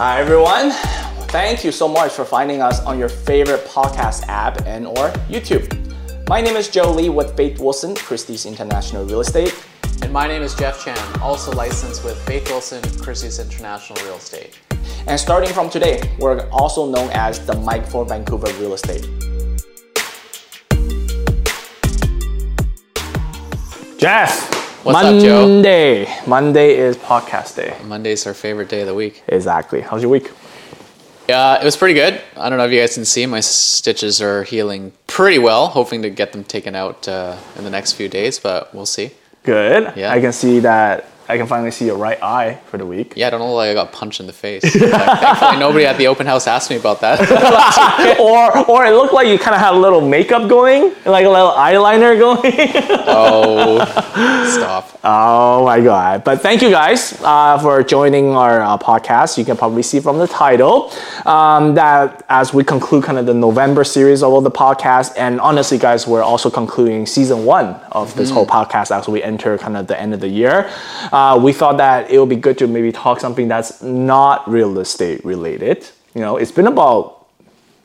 Hi everyone. Thank you so much for finding us on your favorite podcast app and or YouTube. My name is Joe Lee with Faith Wilson, Christie's International Real Estate. And my name is Jeff Chan, also licensed with Faith Wilson, Christie's International Real Estate. And starting from today, we're also known as the Mic for Vancouver Real Estate. Jeff, What's up, Joe? Monday. Monday is podcast day. Monday's our favorite day of the week. Exactly. How's your week? Yeah, it was pretty good. I don't know if you guys can see, my stitches are healing pretty well. Hoping to get them taken out uh, in the next few days, but we'll see. Good. Yeah. I can see that. I can finally see your right eye for the week. Yeah, I don't know like I got punched in the face. Like, thankfully, nobody at the open house asked me about that. or or it looked like you kind of had a little makeup going, like a little eyeliner going. oh, stop. oh my god! But thank you guys uh, for joining our uh, podcast. You can probably see from the title um, that as we conclude kind of the November series of all the podcast, and honestly, guys, we're also concluding season one of this whole podcast as we enter kind of the end of the year. Uh, we thought that it would be good to maybe talk something that's not real estate related. You know, it's been about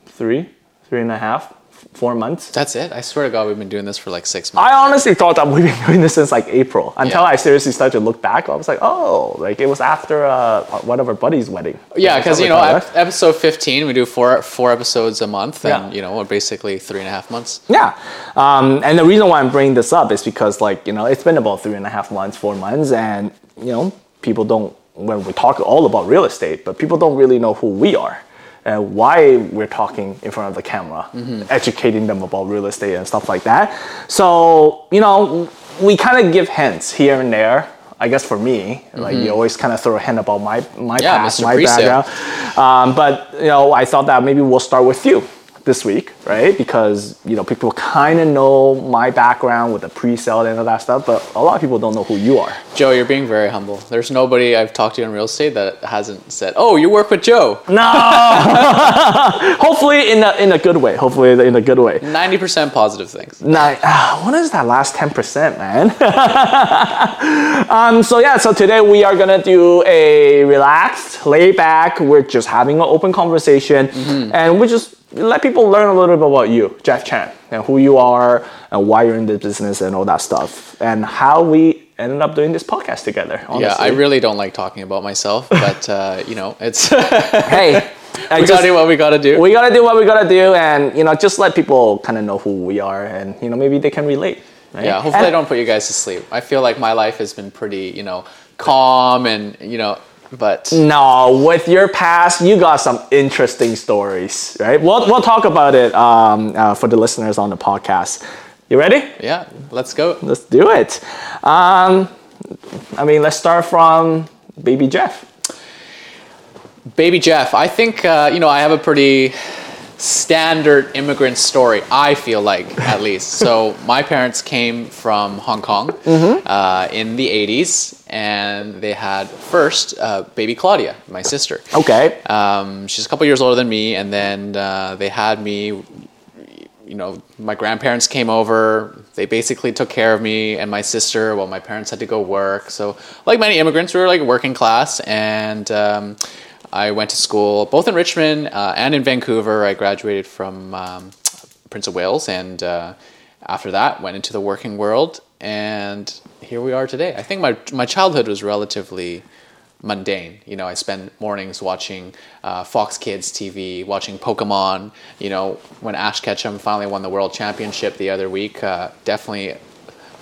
three, three and a half, four months. That's it. I swear to God, we've been doing this for like six months. I honestly thought that we've been doing this since like April until Yeah. I seriously started to look back. I was like, oh, like it was after uh, one of our buddies' wedding. Yeah, because you know, ep- episode fifteen, we do four four episodes a month, and Yeah. you know, we're basically three and a half months. Yeah, um, and the reason why I'm bringing this up is because like you know it's been about three and a half months, four months, and you know people don't when we talk all about real estate, but people don't really know who we are and why we're talking in front of the camera, educating them about real estate and stuff like that. So you know we kind of give hints here and there. I guess for me, like you always kind of throw a hint about my my Yeah, past, Mr. my Pre-sale. background. Um, but you know, I thought that maybe we'll start with you this week, right? Because you know, people kind of know my background with the pre-sale and all that stuff, but a lot of people don't know who you are. Joe, you're being very humble. There's nobody I've talked to in real estate that hasn't said, "Oh, you work with Joe." No, hopefully in a in a good way. Hopefully in a good way. Ninety percent positive things. Nine. ah, what is that last ten percent, man? um. So yeah. So today we are gonna do a relaxed, laid back. We're just having an open conversation, and we're just let people learn a little bit about you, Jeff Chan, and who you are, and why you're in the business, and all that stuff, and how we ended up doing this podcast together. Yeah, I really don't like talking about myself, but uh, you know, it's hey. I we just- gotta do what we gotta do. we gotta do what we gotta do, and you know, just let people kind of know who we are, and you know, maybe they can relate. Right? yeah, hopefully And- I don't put you guys to sleep. I feel like my life has been pretty, you know, calm and you know, but No, with your past, you got some interesting stories, right? We'll, we'll talk about it um, uh, for the listeners on the podcast. You ready? yeah, let's go. Let's do it. Um, I mean, let's start from Baby Jeff. Baby Jeff, I think uh, you know I have a pretty standard immigrant story. I feel like at least. So my parents came from Hong Kong uh, in the '80s, and they had first uh, baby Claudia, my sister. Okay. Um, she's a couple years older than me, and then uh, they had me. You know, my grandparents came over. They basically took care of me and my sister while my parents had to go work. So, like many immigrants, we were like working class, and um, I went to school both in Richmond uh, and in Vancouver. I graduated from um, Prince of Wales, and uh, after that, went into the working world. And here we are today. I think my my childhood was relatively mundane. You know, I spend mornings watching uh, Fox Kids TV, watching Pokemon. You know, when Ash Ketchum finally won the world championship the other week, uh, definitely.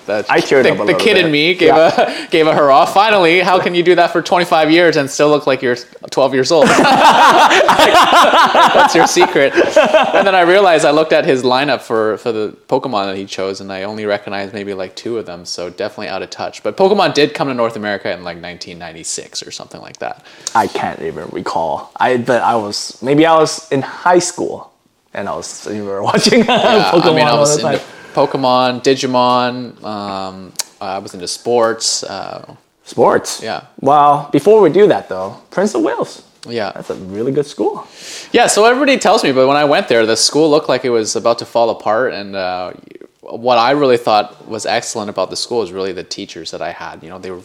The, I cheered the, up a the kid bit. in me gave Yeah. a gave a hurrah. Finally, how can you do that for 25 years and still look like you're 12 years old? That's your secret. And then I realized I looked at his lineup for, for the Pokemon that he chose, and I only recognized maybe like two of them, so definitely out of touch. But Pokemon did come to North America in like 1996 or something like that. I can't even recall. I but I was maybe I was in high school, and I was you were watching Yeah, Pokemon I mean, I all was the time. Pokemon, Digimon. Um, I was into sports. Uh, Sports. Yeah. Well, before we do that though, Prince of Wales. yeah, That's a really good school. Yeah, so everybody tells me, but when I went there, the school looked like it was about to fall apart. And uh, what I really thought was excellent about the school is really the teachers that I had. You know, they were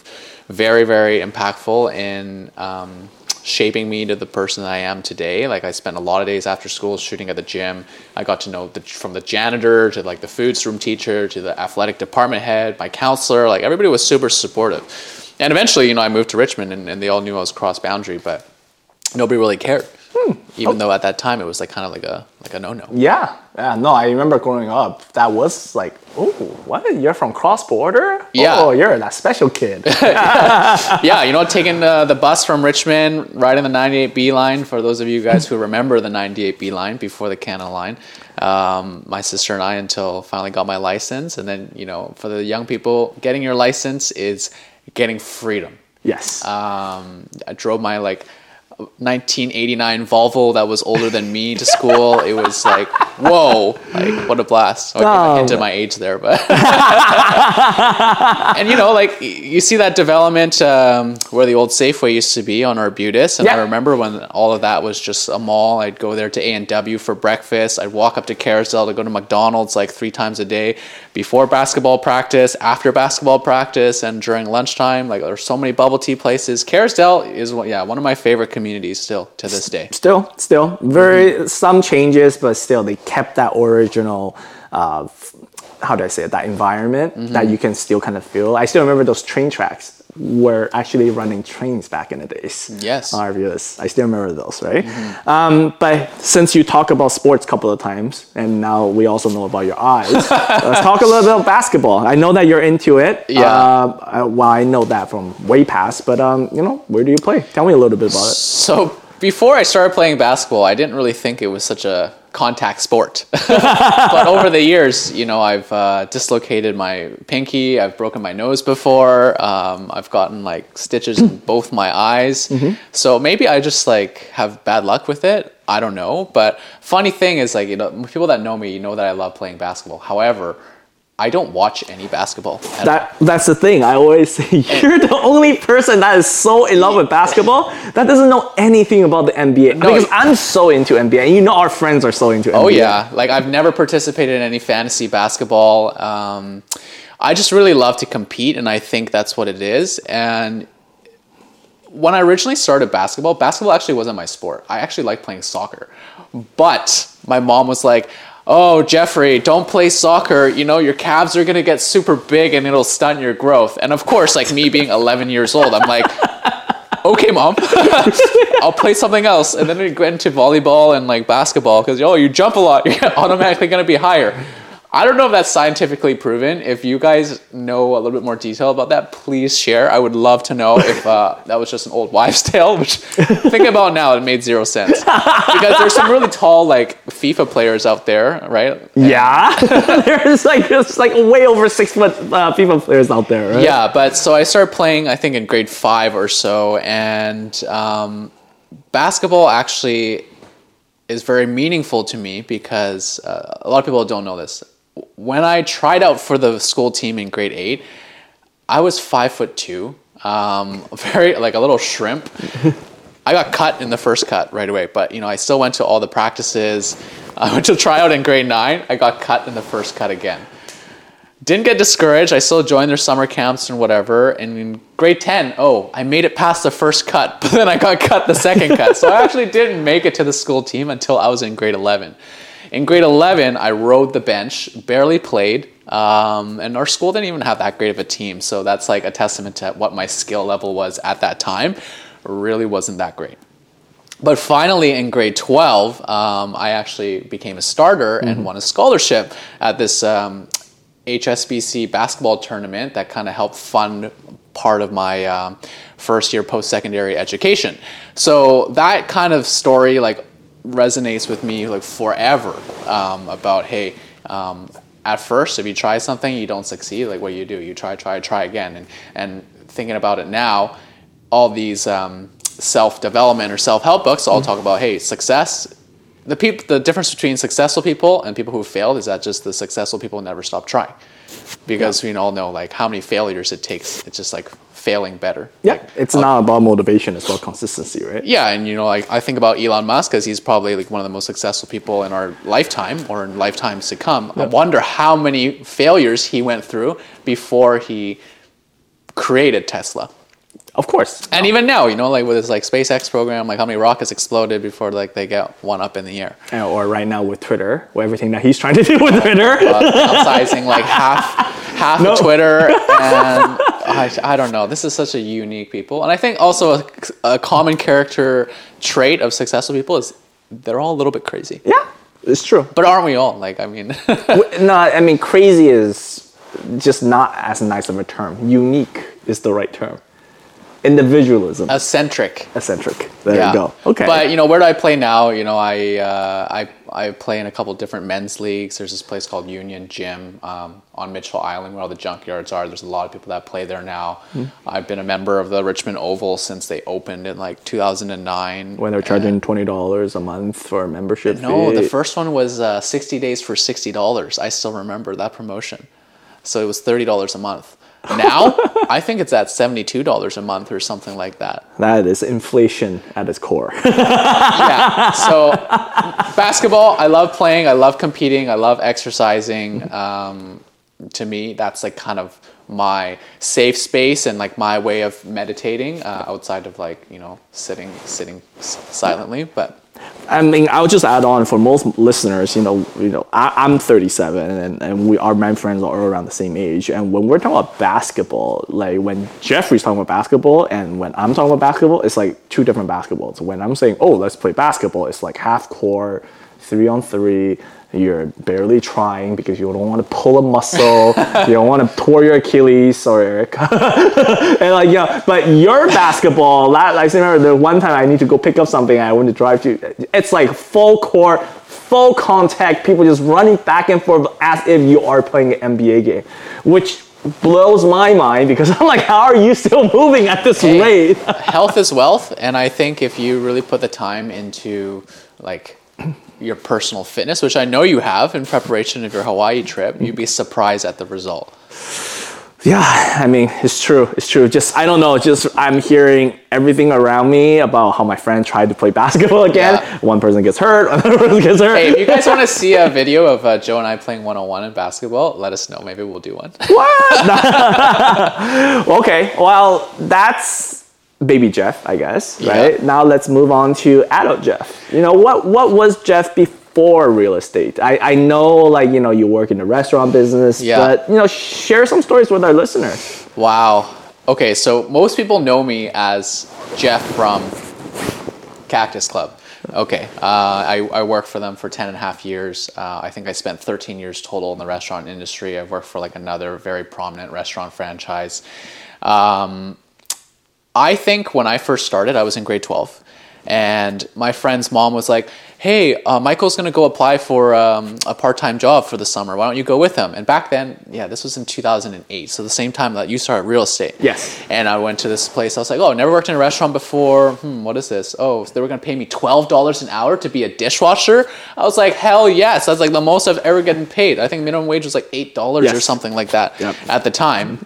very, very impactful in um, shaping me to the person I am today. Like I spent a lot of days after school shooting at the gym. I got to know the, from the janitor to like the food room teacher to the athletic department head, my counselor. Like everybody was super supportive. And eventually, you know, I moved to Richmond and, and they all knew I was cross boundary, but nobody really cared. Hmm. Even oh. though at that time it was like kind of like a like a no no. Yeah, yeah. No, I remember growing up. That was like, oh, what? You're from cross border? Yeah. Oh, you're that special kid. yeah, you know, taking uh, the bus from Richmond, riding the 98B line. For those of you guys who remember the 98B line before the Canada line, um, my sister and I until finally got my license, and then you know, for the young people, getting your license is getting freedom. Yes. Um, I drove my like 1989 Volvo that was older than me to school. It was like, whoa, like what a blast. I oh, into my age there, but and you know, like you see that development um, where the old Safeway used to be on Arbutus, and yeah. I remember when all of that was just a mall. I'd go there to A and W for breakfast. I'd walk up to Kerrisdale to go to McDonald's like three times a day before basketball practice, after basketball practice, and during lunchtime. Like there's so many bubble tea places. Kerrisdale is yeah one of my favorite communities communities still to this day. Still, still very mm-hmm. some changes, but still they kept that original. Uh, how do I say it? That environment mm-hmm. that you can still kind of feel. I still remember those train tracks were actually running trains back in the days. Yes. On I still remember those, right? Mm-hmm. Um, but since you talk about sports a couple of times, and now we also know about your eyes, let's talk a little bit about basketball. I know that you're into it. Yeah. Uh, well, I know that from way past, but um, you know, where do you play? Tell me a little bit about it. So before I started playing basketball, I didn't really think it was such a contact sport. but over the years, you know, I've uh, dislocated my pinky. I've broken my nose before. Um, I've gotten like stitches in both my eyes. Mm-hmm. So maybe I just like have bad luck with it. I don't know. But funny thing is, like, you know, people that know me, you know that I love playing basketball. However, I don't watch any basketball. That that's the thing. I always say you're the only person that is so in love with basketball that doesn't know anything about the NBA. No, because I'm so into NBA, and you know our friends are so into NBA. Oh yeah, like I've never participated in any fantasy basketball. Um, I just really love to compete, and I think that's what it is. And when I originally started basketball, basketball actually wasn't my sport. I actually like playing soccer, but my mom was like oh, Jeffrey, don't play soccer. You know, your calves are going to get super big and it'll stunt your growth. And of course, like me being 11 years old, I'm like, okay, mom, I'll play something else. And then we get into volleyball and like basketball because, oh, you jump a lot, you're automatically going to be higher. I don't know if that's scientifically proven. If you guys know a little bit more detail about that, please share. I would love to know if uh, that was just an old wives' tale. Which, think about now, it made zero sense because there's some really tall like FIFA players out there, right? And yeah, there's like there's like way over six foot uh, FIFA players out there, right? Yeah, but so I started playing, I think in grade five or so, and um, basketball actually is very meaningful to me because uh, a lot of people don't know this when I tried out for the school team in grade eight, I was five foot two, um, very like a little shrimp. I got cut in the first cut right away, but you know I still went to all the practices. I went to try out in grade nine. I got cut in the first cut again. Didn't get discouraged. I still joined their summer camps and whatever. And in grade 10, oh, I made it past the first cut, but then I got cut the second cut. So I actually didn't make it to the school team until I was in grade 11. In grade 11, I rode the bench, barely played, um, and our school didn't even have that great of a team. So that's like a testament to what my skill level was at that time. really wasn't that great. But finally, in grade 12, um, I actually became a starter mm-hmm. and won a scholarship at this um, HSBC basketball tournament that kind of helped fund part of my um, first year post secondary education. So that kind of story, like resonates with me like forever um, about hey um, at first if you try something you don't succeed like what do you do you try try try again and and thinking about it now all these um, self-development or self-help books all mm-hmm. talk about hey success the people the difference between successful people and people who failed is that just the successful people never stop trying because yeah. we all know like how many failures it takes it's just like failing better. Yeah, like, it's uh, not about motivation; it's about consistency, right? Yeah, and you know, like I think about Elon Musk as he's probably like one of the most successful people in our lifetime or in lifetimes to come. I wonder how many failures he went through before he created Tesla. Of course. And even now, you know, like with this like SpaceX program, like how many rockets exploded before like they get one up in the air. Or right now with Twitter, or everything that he's trying to do with Twitter. Uh, downsizing like half half No. of Twitter, and I, I don't know. This is such a unique people, and I think also a, a common character trait of successful people is they're all a little bit crazy. yeah, it's true. But aren't we all? Like, I mean, no, I mean crazy is just not as nice of a term. Unique is the right term. Individualism, eccentric. eccentric. There you go. Okay. But you know, where do I play now? You know, I uh, I I play in a couple different men's leagues. There's this place called Union Gym um, on Mitchell Island where all the junkyards are. There's a lot of people that play there now. Hmm. I've been a member of the Richmond Oval since they opened in like 2009. when they're charging twenty dollars a month for a membership No, the first one was uh, 60 days for $60. I still remember that promotion. So it was $30 a month. Now, I think it's at $72 a month or something like that. that is inflation at its core. Yeah. So basketball, I love playing. I love competing. I love exercising. Um, to me, that's like kind of my safe space and like my way of meditating uh, outside of like you know sitting sitting silently. But I mean, I'll just add on for most listeners, you know, you know, I, I'm 37 and, and we our my friends are all around the same age. And when we're talking about basketball, like when Jeffrey's talking about basketball and when I'm talking about basketball, it's like two different basketballs. When I'm saying, oh, let's play basketball, it's like half court, three on three. You're barely trying because you don't want to pull a muscle. you don't want to tore your Achilles. Sorry, Eric. and like yeah, but your basketball, that like I remember the one time I need to go pick up something I want to drive to. It's like full court, full contact, people just running back and forth as if you are playing an NBA game, which blows my mind because I'm like, how are you still moving at this Hey. rate? health is wealth, and I think if you really put the time into like your personal fitness, which I know you have in preparation of your Hawaii trip, you'd be surprised at the result. Yeah, I mean, it's true. It's true. Just I don't know. Just I'm hearing everything around me about how my friend tried to play basketball again. Yeah. One person gets hurt, another person gets hurt. Hey, if you guys want to see a video of uh, Joe and I playing one on one in basketball, let us know. Maybe we'll do one. What? okay, well, that's baby Jeff, I guess, Yeah. right? Now let's move on to adult Jeff. You know, what what was Jeff before real estate? I, I know like, you know, you work in the restaurant business, Yeah. but you know, share some stories with our listeners. Wow. Okay, so most people know me as Jeff from Cactus Club. Okay, uh, I, I worked for them for 10 and a half years. Uh, I think I spent 13 years total in the restaurant industry. I've worked for like another very prominent restaurant franchise. Um, I think when I first started, I was in grade 12. And my friend's mom was like, hey, uh, Michael's going to go apply for um, a part time job for the summer. Why don't you go with him? And back then, yeah, this was in 2008. So the same time that you started real estate. Yes. And I went to this place. I was like, oh, never worked in a restaurant before. Hmm, what is this? Oh, they were going to pay me $12 an hour to be a dishwasher? I was like, hell yes. That's like the most I've ever gotten paid. I think minimum wage was like $8 or something like that Yep. at the time.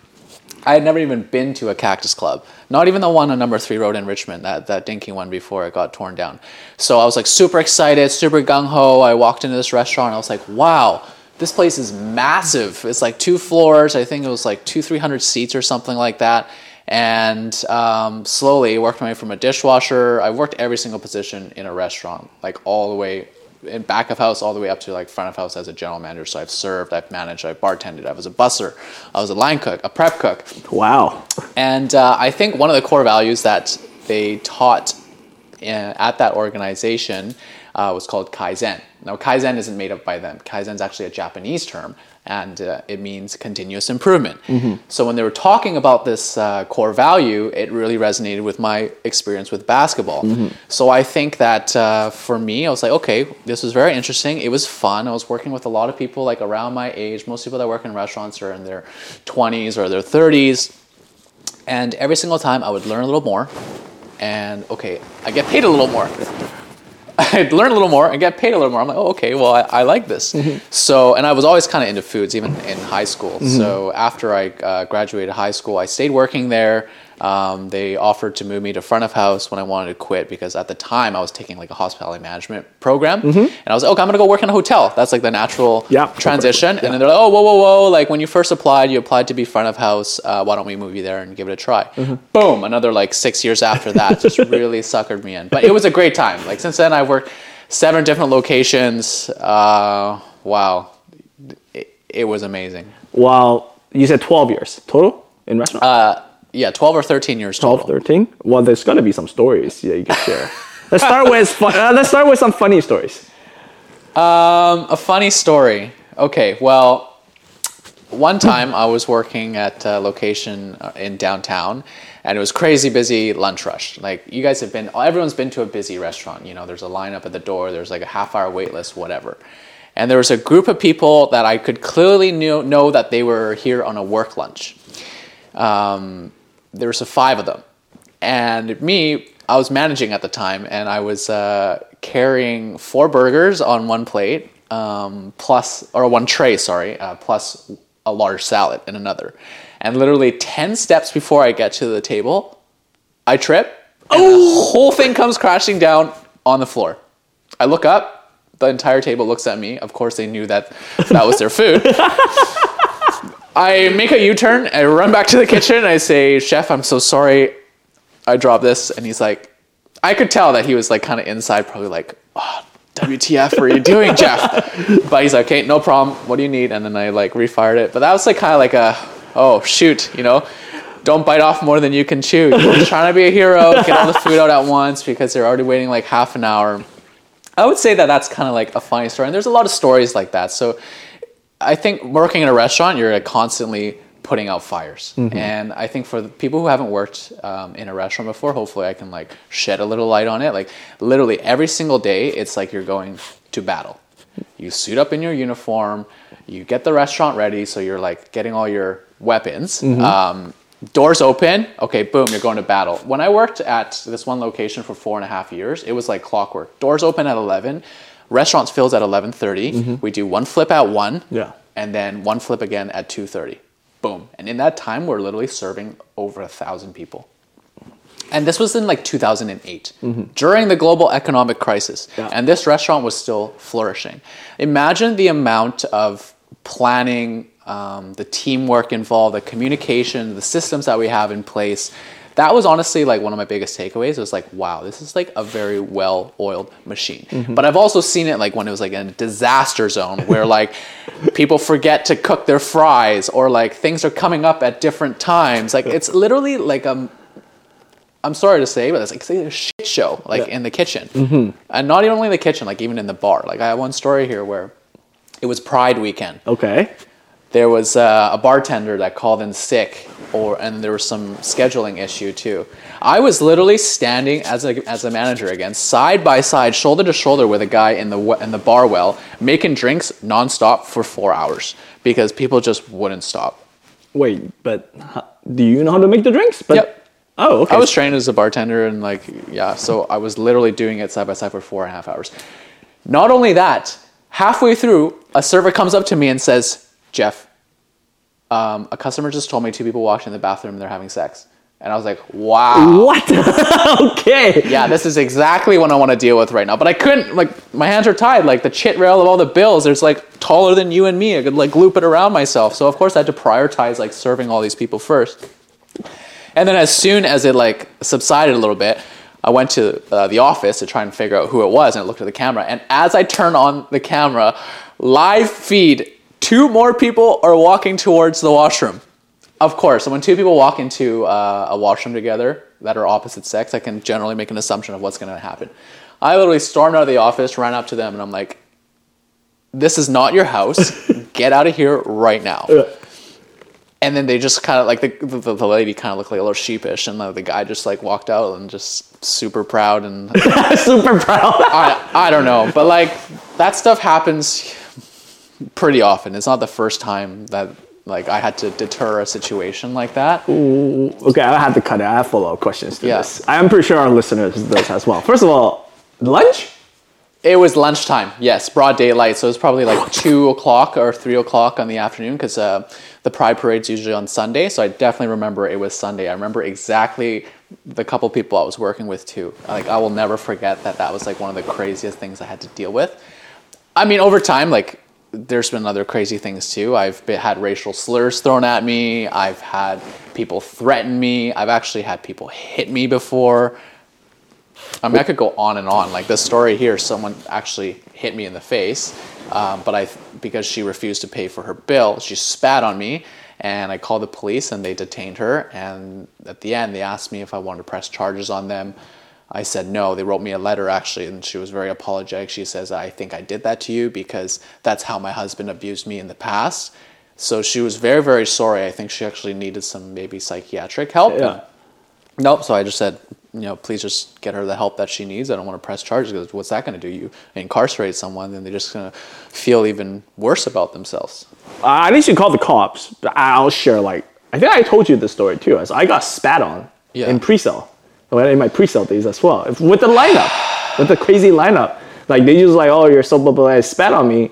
I had never even been to a cactus club. Not even the one on number three road in Richmond, that, that dinky one before it got torn down. So I was like super excited, super gung ho. I walked into this restaurant. I was like, wow, this place is massive. It's like two floors. I think it was like two, 300 seats or something like that. And um, slowly worked my way from a dishwasher. I worked every single position in a restaurant, like all the way in back of house all the way up to like front of house as a general manager. So I've served, I've managed, I've bartended, I was a busser, I was a line cook, a prep cook. Wow. And uh, I think one of the core values that they taught in, at that organization uh, was called Kaizen. Now, Kaizen isn't made up by them. Kaizen is actually a Japanese term, and uh, it means continuous improvement. So when they were talking about this uh, core value, it really resonated with my experience with basketball. So I think that uh, for me, I was like, okay, this was very interesting. It was fun. I was working with a lot of people like around my age. Most people that work in restaurants are in their 20s or their 30s. And every single time I would learn a little more. And okay, I get paid a little more. I'd learn a little more and get paid a little more. I'm like, oh, okay, well, I, I like this. So, and I was always kind of into foods, even in high school. So, after I uh, graduated high school, I stayed working there. Um, they offered to move me to front of house when I wanted to quit because at the time I was taking like a hospitality management program, and I was like, okay, I'm gonna go work in a hotel. That's like the natural Yeah. transition. And then they're like, oh, whoa, whoa, whoa! Like when you first applied, you applied to be front of house. Uh, why don't we move you there and give it a try? Boom! Another like six years after that, just really suckered me in. But it was a great time. Like since then, I've worked seven different locations. Uh, wow, it, it was amazing. Well, you said 12 years total in restaurant? Uh, yeah, twelve or thirteen years 12, total. 13? Well, there's got to be some stories that you can share. let's start with fun, uh, let's start with some funny stories. Um, a funny story. Okay, well, one time I was working at a location uh, in downtown, and it was crazy busy lunch rush. Like you guys have been, everyone's been to a busy restaurant. You know, there's a lineup at the door. There's like a half hour wait list, whatever. And there was a group of people that I could clearly know, know that they were here on a work lunch. Um, there was a five of them, and me, I was managing at the time, and I was uh, carrying four burgers on one plate, um, plus or one tray, sorry, uh, plus a large salad in another. And literally ten steps before I get to the table, I trip, and the whole thing comes crashing down on the floor. I look up. The entire table looks at me. Of course, they knew that that was their food. I make a U-turn. I run back to the kitchen. And I say, "Chef, I'm so sorry. I dropped this." And he's like, I could tell that he was like kind of inside, probably like, oh, "WTF? Are you doing, Jeff?" But he's like, "Okay, no problem. What do you need?" And then I like refired it. But that was like kind of like a, "Oh shoot," you know. Don't bite off more than you can chew. You're trying to be a hero, get all the food out at once because they're already waiting like half an hour. I would say that that's kind of like a funny story, and there's a lot of stories like that. So I think working in a restaurant, you're constantly putting out fires, and I think for the people who haven't worked um, in a restaurant before, hopefully I can like shed a little light on it. Like literally every single day, it's like you're going to battle. You suit up in your uniform, you get the restaurant ready, so you're like getting all your weapons. Um, doors open, okay, boom, you're going to battle. When I worked at this one location for four and a half years, it was like clockwork. Doors open at 11, restaurants fills at 11.30. We do one flip at 1, Yeah. And then one flip again at 2.30. Boom. And in that time, we're literally serving over a thousand people. And this was in like 2008, during the global economic crisis. Yeah. And this restaurant was still flourishing. Imagine the amount of planning, um, the teamwork involved, the communication, the systems that we have in place. That was honestly like one of my biggest takeaways. It was like, wow, this is like a very well oiled machine. Mm-hmm. But I've also seen it like when it was like in a disaster zone where like people forget to cook their fries or like things are coming up at different times. Like it's literally like a I'm sorry to say, but it's like, it's a shit show, like Yeah. in the kitchen, mm-hmm. and not even only in the kitchen, like even in the bar. Like I have one story here where it was Pride weekend. Okay. There was uh, a bartender that called in sick, or and there was some scheduling issue too. I was literally standing as a as a manager again, side by side, shoulder to shoulder with a guy in the in the bar well, making drinks nonstop for four hours because people just wouldn't stop. Wait, but do you know how to make the drinks? But, Yep. Oh, okay. I was trained as a bartender and like yeah, so I was literally doing it side by side for four and a half hours. Not only that, halfway through, a server comes up to me and says, "Jeff, um, a customer just told me two people walked in the bathroom and they're having sex." And I was like, "Wow." What? okay. Yeah, this is exactly what I want to deal with right now. But I couldn't, like, my hands are tied. Like, the chit rail of all the bills, there's like taller than you and me. I could, like, loop it around myself. So, of course, I had to prioritize, like, serving all these people first. And then, as soon as it, like, subsided a little bit, I went to uh, the office to try and figure out who it was. And I looked at the camera. And as I turn on the camera, live feed, two more people are walking towards the washroom. Of course, when two people walk into uh, a washroom together that are opposite sex, I can generally make an assumption of what's going to happen. I literally stormed out of the office, ran up to them, and I'm like, "This is not your house. Get out of here right now." And then they just kind of like the, the the lady kind of looked like a little sheepish, and the, the guy just like walked out and just super proud and Super proud. I I don't know, but like that stuff happens pretty often. It's not the first time that like I had to deter a situation like that. okay, I have to cut it. I have follow-up questions to Yeah. this. I'm pretty sure our listeners does as well. First of all, lunch? It was lunchtime, yes, broad daylight. So it was probably like two o'clock or three o'clock on the afternoon because uh, the Pride Parade's usually on Sunday, so I definitely remember it was Sunday. I remember exactly the couple people I was working with too. Like I will never forget that that was like one of the craziest things I had to deal with. I mean, over time, like there's been other crazy things too. I've been, had racial slurs thrown at me. I've had people threaten me. I've actually had people hit me before. I mean, I could go on and on. Like this story here, someone actually hit me in the face, um, but I because she refused to pay for her bill, she spat on me, and I called the police and they detained her. And at the end, they asked me if I wanted to press charges on them. I said no. They wrote me a letter actually, and she was very apologetic. She says, I think I did that to you because that's how my husband abused me in the past. So she was very, very sorry. I think she actually needed some maybe psychiatric help. Yeah. Nope. So I just said, you know, please just get her the help that she needs. I don't want to press charges because what's that going to do? You incarcerate someone, then they're just going to feel even worse about themselves. Uh, at least you called the cops. I'll share like I think I told you this story too. As I got spat on Yeah. in pre-sale, well, in my pre-sale days as well, If- with the lineup, with the crazy lineup. Like they just like, oh, you're so blah blah. blah, spat on me.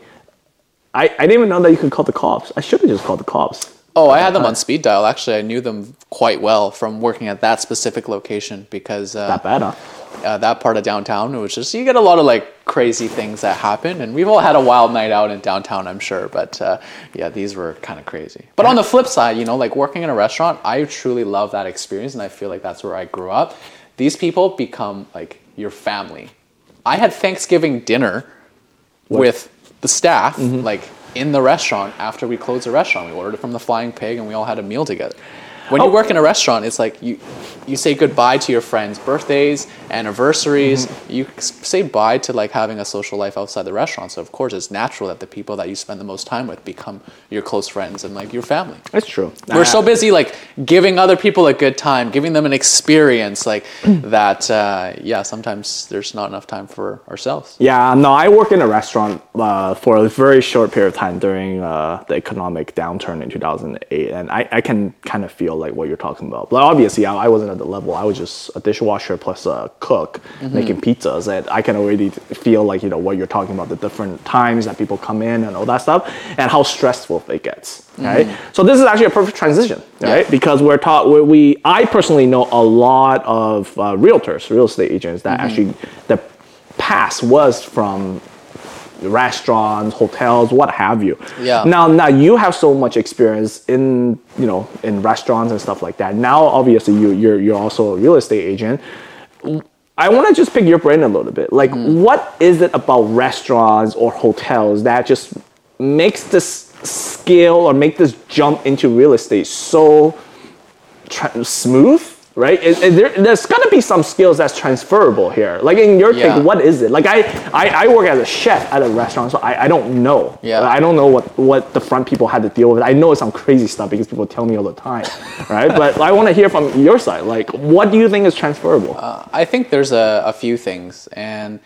I, I didn't even know that you could call the cops. I should have just called the cops. Oh, I had them on speed dial. Actually, I knew them quite well from working at that specific location because uh, That bad, huh? Uh, that part of downtown. It was just you get a lot of like crazy things that happen, and we've all had a wild night out in downtown, I'm sure. But uh, yeah, these were kind of crazy. But on the flip side, you know, like working in a restaurant, I truly love that experience, and I feel like that's where I grew up. These people become like your family. I had Thanksgiving dinner with the staff, like in the restaurant after we closed the restaurant. We ordered it from the Flying Pig, and we all had a meal together. When you Oh. work in a restaurant, it's like you you say goodbye to your friends' birthdays, anniversaries. You say bye to like having a social life outside the restaurant. So of course, it's natural that the people that you spend the most time with become your close friends and like your family. That's true. We're so busy like giving other people a good time, giving them an experience like that. Uh, yeah, sometimes there's not enough time for ourselves. Yeah, no, I work in a restaurant uh, for a very short period of time during uh, the economic downturn in 2008, and I, I can kind of feel like what you're talking about. But obviously, I, I wasn't at the level. I was just a dishwasher plus a cook mm-hmm. making pizzas, and I can already feel like you know what you're talking about, the different times that people come in and all that stuff, and how stressful it gets. Mm-hmm. Right. So this is actually a perfect transition, right? Yeah. Because we're taught we, we I personally know a lot of uh, realtors, real estate agents that mm-hmm. actually the past was from restaurants, hotels, what have you. Yeah. Now, now you have so much experience in you know in restaurants and stuff like that. Now, obviously, you you're you're also a real estate agent. I want to just pick your brain a little bit. Like, mm. what is it about restaurants or hotels that just makes this scale or make this jump into real estate so tra- smooth? Right? Is, is there, there's to be some skills that's transferable here. Like in your Yeah. case, what is it? Like I, I, I work as a chef at a restaurant, so I, I don't know. Yeah. I don't know what, what the front people had to deal with. I know some crazy stuff because people tell me all the time, right? but I want to hear from your side. Like, what do you think is transferable? Uh, I think there's a, a few things. And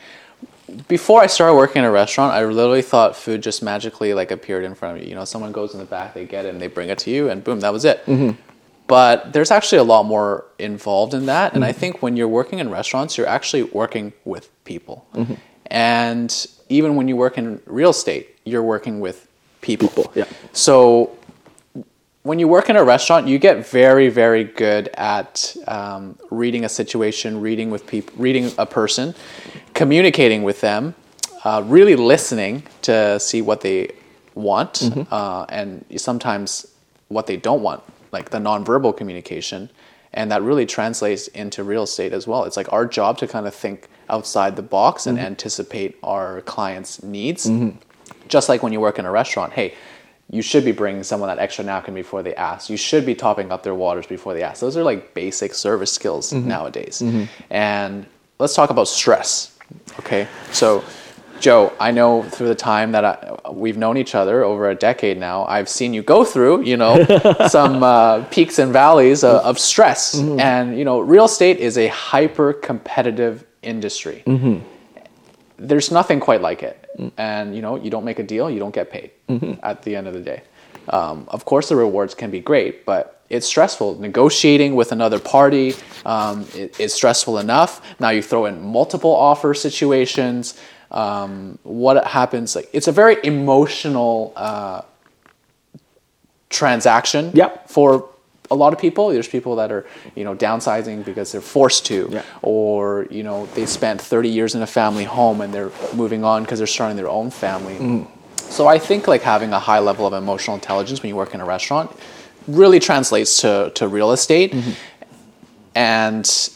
before I started working in a restaurant, I literally thought food just magically like appeared in front of you. You know, someone goes in the back, they get it, and they bring it to you, and boom, that was it. Mm-hmm. But there's actually a lot more involved in that. And I think when you're working in restaurants, you're actually working with people. And even when you work in real estate, you're working with people. People, yeah. So when you work in a restaurant, you get very, very good at um, reading a situation, reading with people, reading a person, communicating with them, uh, really listening to see what they want, uh, and sometimes what they don't want, like the nonverbal communication, and that really translates into real estate as well. It's like our job to kind of think outside the box and mm-hmm. anticipate our clients' needs mm-hmm. just like when you work in a restaurant, hey, you should be bringing someone that extra napkin before they ask. You should be topping up their waters before they ask. Those are like basic service skills mm-hmm. nowadays. And let's talk about stress. Okay, so Joe, I know through the time that I, we've known each other over a decade now, I've seen you go through, you know, some uh, peaks and valleys uh, of stress. And you know, real estate is a hyper competitive industry there's nothing quite like it. And you know, you don't make a deal, you don't get paid at the end of the day. Um, of course, the rewards can be great, but it's stressful. Negotiating with another party um, it, stressful enough. Now you throw in multiple offer situations. Um, what happens? Like it's a very emotional uh, transaction Yep. for a lot of people. There's people that are, you know, downsizing because they're forced to, Yeah. or you know, they spent 30 years in a family home and they're moving on because they're starting their own family. Mm. So I think like having a high level of emotional intelligence when you work in a restaurant really translates to to real estate. Mm-hmm. And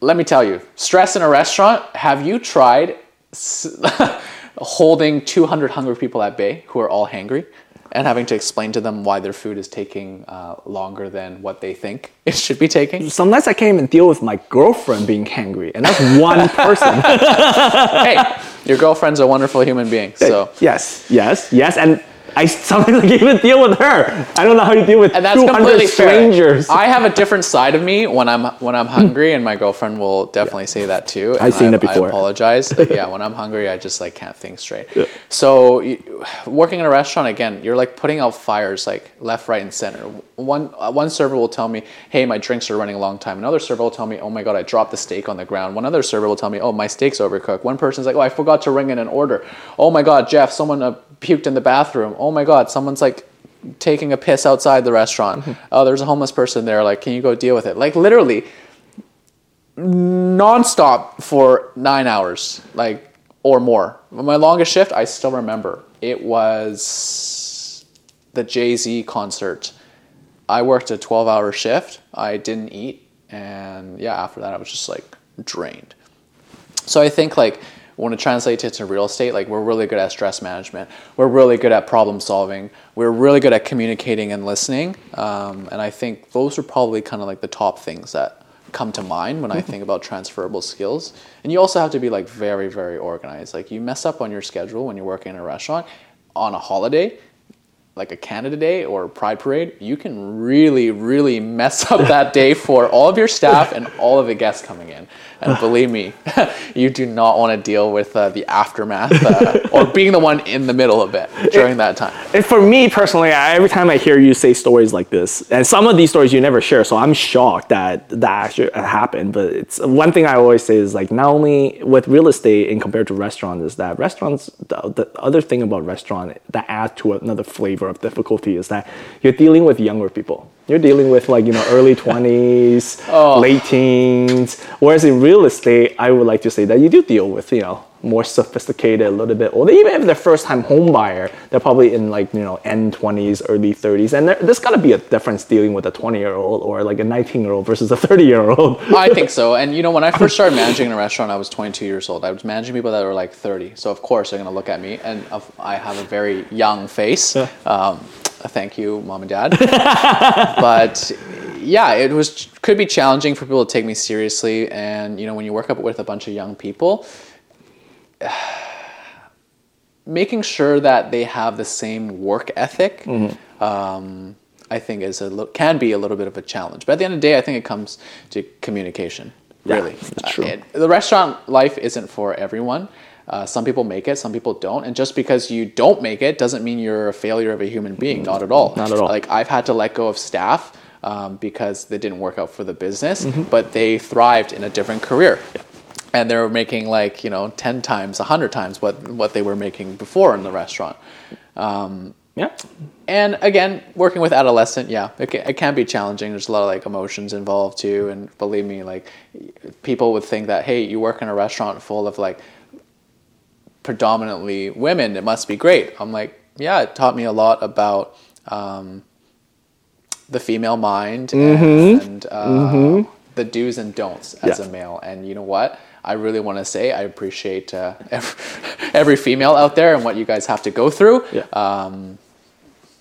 let me tell you, stress in a restaurant. Have you tried holding 200 hungry people at bay who are all hangry? And having to explain to them why their food is taking uh, longer than what they think it should be taking. Sometimes I can't even deal with my girlfriend being hangry, and that's one person. hey, your girlfriend's a wonderful human being. So yes, yes, yes, and I sometimes I can't even deal with her. I don't know how you deal with and that's 200 completely strangers. Fair. I have a different side of me when I'm when I'm hungry, and my girlfriend will definitely say that too. I've seen I, it before. I apologize. yeah, when I'm hungry, I just like can't think straight. So, you, working in a restaurant again, you're like putting out fires like left, right, and center. One uh, one server will tell me, "Hey, my drinks are running a long time." Another server will tell me, "Oh my god, I dropped the steak on the ground." One other server will tell me, "Oh, my steak's overcooked." One person's like, "Oh, I forgot to ring in an order." Oh my god, Jeff, someone uh, puked in the bathroom. Oh Oh my god, someone's like taking a piss outside the restaurant. Mm-hmm. Oh, there's a homeless person there. Like, can you go deal with it? Like, literally, nonstop for nine hours, like or more. My longest shift, I still remember. It was the Jay Z concert. I worked a 12 hour shift. I didn't eat. And yeah, after that, I was just like drained. So I think like when it translates it to real estate, like we're really good at stress management. We're really good at problem solving. We're really good at communicating and listening. Um, and I think those are probably kind of like the top things that come to mind when I think about transferable skills. And you also have to be like very, very organized. Like you mess up on your schedule when you're working in a restaurant on a holiday, like a Canada Day or Pride Parade, you can really, really mess up that day for all of your staff and all of the guests coming in. And believe me, you do not want to deal with uh, the aftermath uh, or being the one in the middle of it during that time. And for me personally, I, every time I hear you say stories like this, and some of these stories you never share, so I'm shocked that that actually happened. But it's one thing I always say is like not only with real estate in compared to restaurants is that restaurants. The, the other thing about restaurant that adds to another flavor of difficulty is that you're dealing with younger people. You're dealing with like you know early twenties, oh. late teens. Whereas in real estate, I would like to say that you do deal with you know more sophisticated, a little bit older. Even if they're first time home buyer, they're probably in like you know end twenties, early thirties, and there, there's got to be a difference dealing with a twenty year old or like a nineteen year old versus a thirty year old. I think so. And you know, when I first started managing in a restaurant, I was 22 years old. I was managing people that were like 30. So of course they're going to look at me, and I have a very young face. Um, thank you, mom and dad. but yeah, it was could be challenging for people to take me seriously. And you know, when you work up with a bunch of young people, making sure that they have the same work ethic. Mm-hmm. Um, I think is a li- can be a little bit of a challenge, but at the end of the day, I think it comes to communication. Really, that's true. Uh, it- the restaurant life isn't for everyone. Uh, some people make it, some people don't, and just because you don't make it doesn't mean you're a failure of a human being. Not at all. Not at all. Like I've had to let go of staff um, because they didn't work out for the business, Mm-hmm. but they thrived in a different career. And they were making like you know ten times, hundred times what what they were making before in the restaurant. yeah, And again, working with adolescent, yeah, it can, it can be challenging. There's a lot of like emotions involved too, and believe me, like people would think that hey, you work in a restaurant full of like predominantly women, it must be great. I'm like, yeah, it taught me a lot about um, the female mind and uh, the do's and don'ts as Yeah. a male. And you know what? I really want to say I appreciate uh, every, every female out there and what you guys have to go through. Yeah. Um,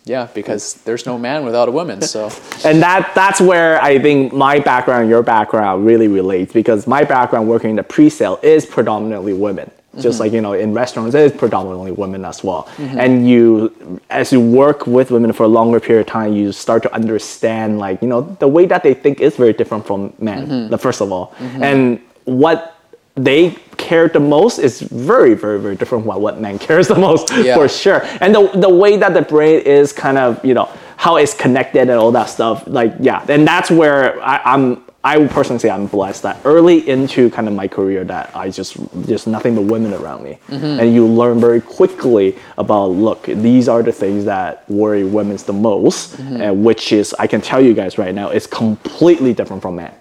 yeah, because there's no man without a woman. So and that that's where I think my background your background really relates because my background working in the pre-sale is predominantly women. Just like you know, in restaurants, it is predominantly women as well. And you, as you work with women for a longer period of time, you start to understand like you know the way that they think is very different from men. The first of all, and what they care the most is very, very, very different from what men cares the most Yeah. for sure. And the the way that the brain is kind of you know how it's connected and all that stuff. Like yeah, and that's where I, I'm I would personally say I'm blessed that early into kind of my career that I just just nothing but women around me, mm-hmm. and you learn very quickly about look these are the things that worry women the most, mm-hmm. and which is I can tell you guys right now is completely different from men.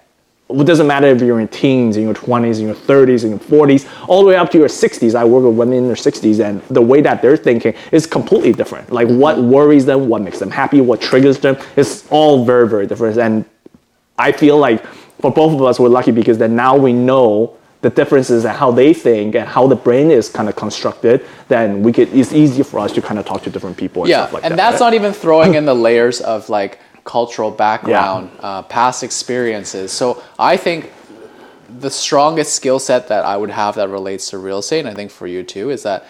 It doesn't matter if you're in teens, in your 20s, in your 30s, in your 40s, all the way up to your 60s. I work with women in their 60s, and the way that they're thinking is completely different. Like what mm-hmm. worries them, what makes them happy, what triggers them, it's all very, very different. And I feel like for both of us, we're lucky because then now we know the differences and how they think and how the brain is kind of constructed. Then we could it's easier for us to kind of talk to different people. And yeah, stuff like and that, that's right? not even throwing in the layers of like cultural background, uh, past experiences. So I think the strongest skill set that I would have that relates to real estate, and I think for you too, is that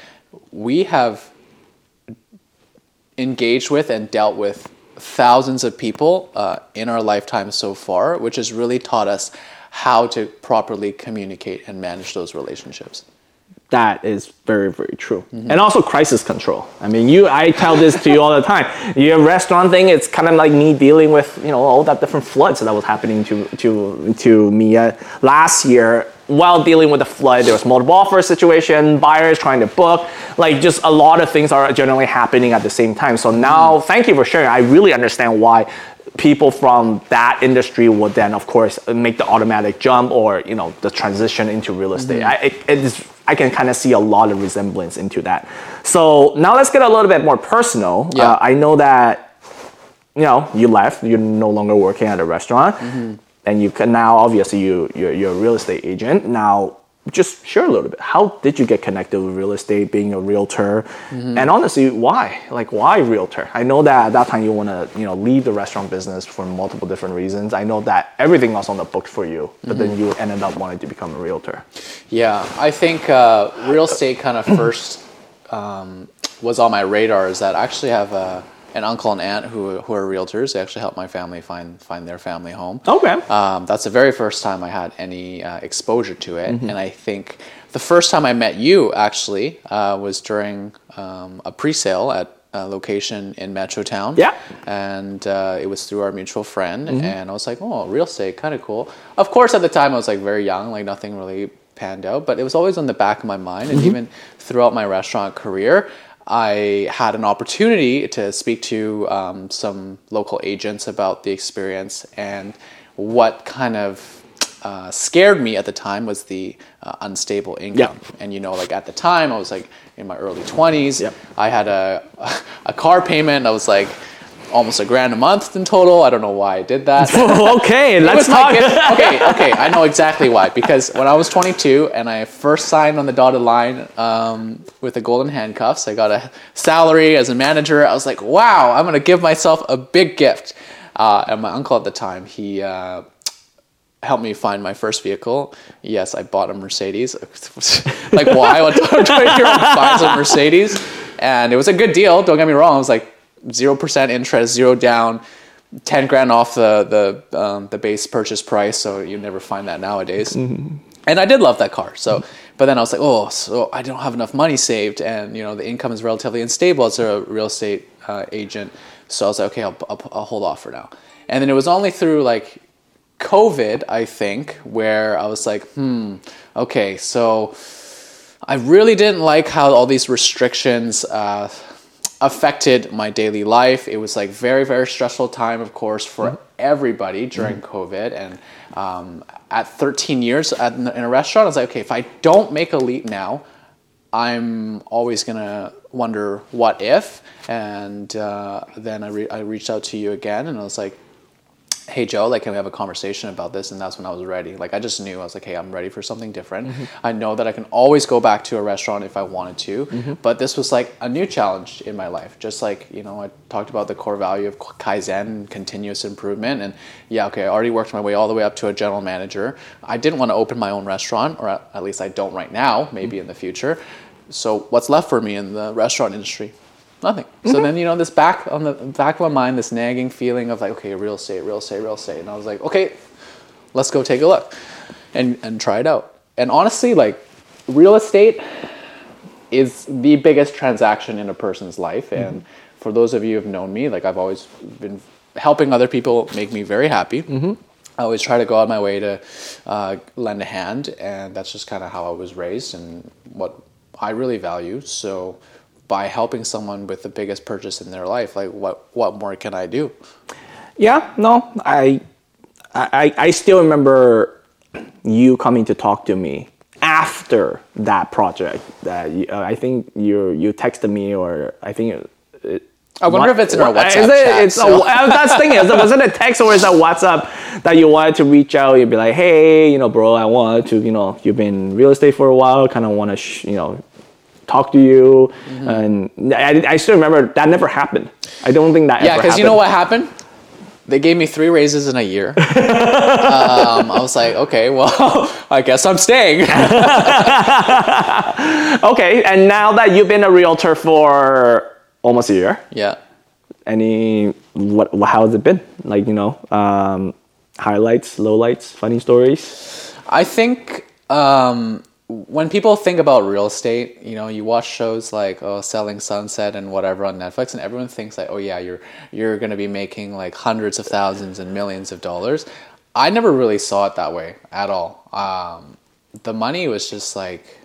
we have engaged with and dealt with thousands of people uh, in our lifetime so far, which has really taught us how to properly communicate and manage those relationships. That is very, very true. Mm-hmm. And also crisis control. I mean, you, I tell this to you all the time. Your restaurant thing, it's kind of like me dealing with, you know, all that different floods that was happening to, to, to me uh, last year. While dealing with the flood, there was multiple offer situation, buyers trying to book, like just a lot of things are generally happening at the same time. So now, mm-hmm. thank you for sharing. I really understand why people from that industry would then of course make the automatic jump or you know the transition into real estate mm-hmm. I, it, it is, I can kind of see a lot of resemblance into that. So now let's get a little bit more personal. Yeah. uh, i know that you know you left you're no longer working at a restaurant. And you can now obviously you you're, you're a real estate agent. Now just share a little bit. How did you get connected with real estate being a realtor? And honestly why? Like why realtor? I know that at that time you want to you know leave the restaurant business for multiple different reasons. I know that everything was on the books for you but then you ended up wanting to become a realtor. Yeah, I think uh, real estate kind of first um, was on my radar. Is that I actually have a, an uncle and aunt who who are realtors. They actually helped my family find find their family home. okay Um, that's the very first time I had any uh, exposure to it, and I think the first time I met you actually uh, was during um, a pre-sale at a location in Metrotown. Yeah. and uh, it was through our mutual friend, and I was like, "Oh, real estate, kind of cool." Of course, at the time I was like very young, like nothing really panned out, but it was always on the back of my mind, and even throughout my restaurant career. I had an opportunity to speak to um, some local agents about the experience and what kind of uh, scared me at the time was the uh, unstable income. And you know, like at the time, I was like in my early 20s. Yep. I had a, a car payment I was like almost a grand a month in total. I don't know why I did that. okay let's talk Okay, okay, I know exactly why. Because when I was 22 and I first signed on the dotted line um, with the golden handcuffs, I got a salary as a manager. I was like, wow, I'm gonna give myself a big gift. Uh, and my uncle at the time, he uh, helped me find my first vehicle. Yes, I bought a Mercedes. like, why would a 20 year old buy a Mercedes? And it was a good deal. Don't get me wrong. I was like zero percent interest, zero down, ten grand off the the um, the base purchase price. So you never find that nowadays. And I did love that car. So, but then I was like, oh, so I don't have enough money saved, and you know the income is relatively unstable as a real estate uh, agent. So I was like, okay, I'll, I'll, I'll hold off for now. And then it was only through like COVID, I think, where I was like, hmm, okay, so I really didn't like how all these restrictions uh, affected my daily life. It was like very, very stressful time, of course, for everybody during COVID. And um, at 13 years at, in a restaurant, I was like, okay, if I don't make a leap now, I'm always gonna wonder what if. And uh, then I, re- I reached out to you again, and I was like, hey joe like can we have a conversation about this? And that's when i was ready. Like i just knew i was like hey i'm ready for something different. Mm-hmm. I know that i can always go back to a restaurant if i wanted to mm-hmm. but this was like a new challenge in my life. Just like you know i talked about the core value of kaizen and continuous improvement. And yeah okay i already worked my way all the way up to a general manager. I didn't want to open my own restaurant or at at least i don't right now maybe mm-hmm. in the future. So what's left for me in the restaurant industry Nothing. So mm-hmm. then, you know, this back on the back of my mind, this nagging feeling of like, okay, real estate, real estate, real estate. And I was like, okay, let's go take a look and, and try it out. And honestly, like, real estate is the biggest transaction in a person's life. Mm-hmm. And for those of you who have known me, like, I've always been helping other people make me very happy. Mm-hmm. I always try to go out my way to uh, lend a hand, and that's just kind of how I was raised and what I really value. So, by helping someone with the biggest purchase in their life, like what what more can I do? Yeah, no, I, I, I still remember you coming to talk to me after that project. That you, uh, I think you you texted me or I think. It, it, I wonder if it's in our WhatsApp is it, chat, It's so- a, uh, that's the thing is, was it a text or is it WhatsApp that you wanted to reach out? You'd be like, hey, you know, bro, I want to, you know, you've been in real estate for a while, kind of want to, sh- you know, talk to you. Mm-hmm. And I, I still remember that never happened. I don't think that Yeah, because you know what happened? They gave me three raises in a year. um, I was like, okay, well, I guess I'm staying. Okay, and now that you've been a realtor for almost a year, yeah. any what how has it been? Like you know, um, highlights, lowlights, funny stories. I think um, when people think about real estate, you know, you watch shows like oh, Selling Sunset and whatever on Netflix, and everyone thinks like, oh yeah, you're you're gonna be making like hundreds of thousands and millions of dollars. I never really saw it that way at all. Um, the money was just like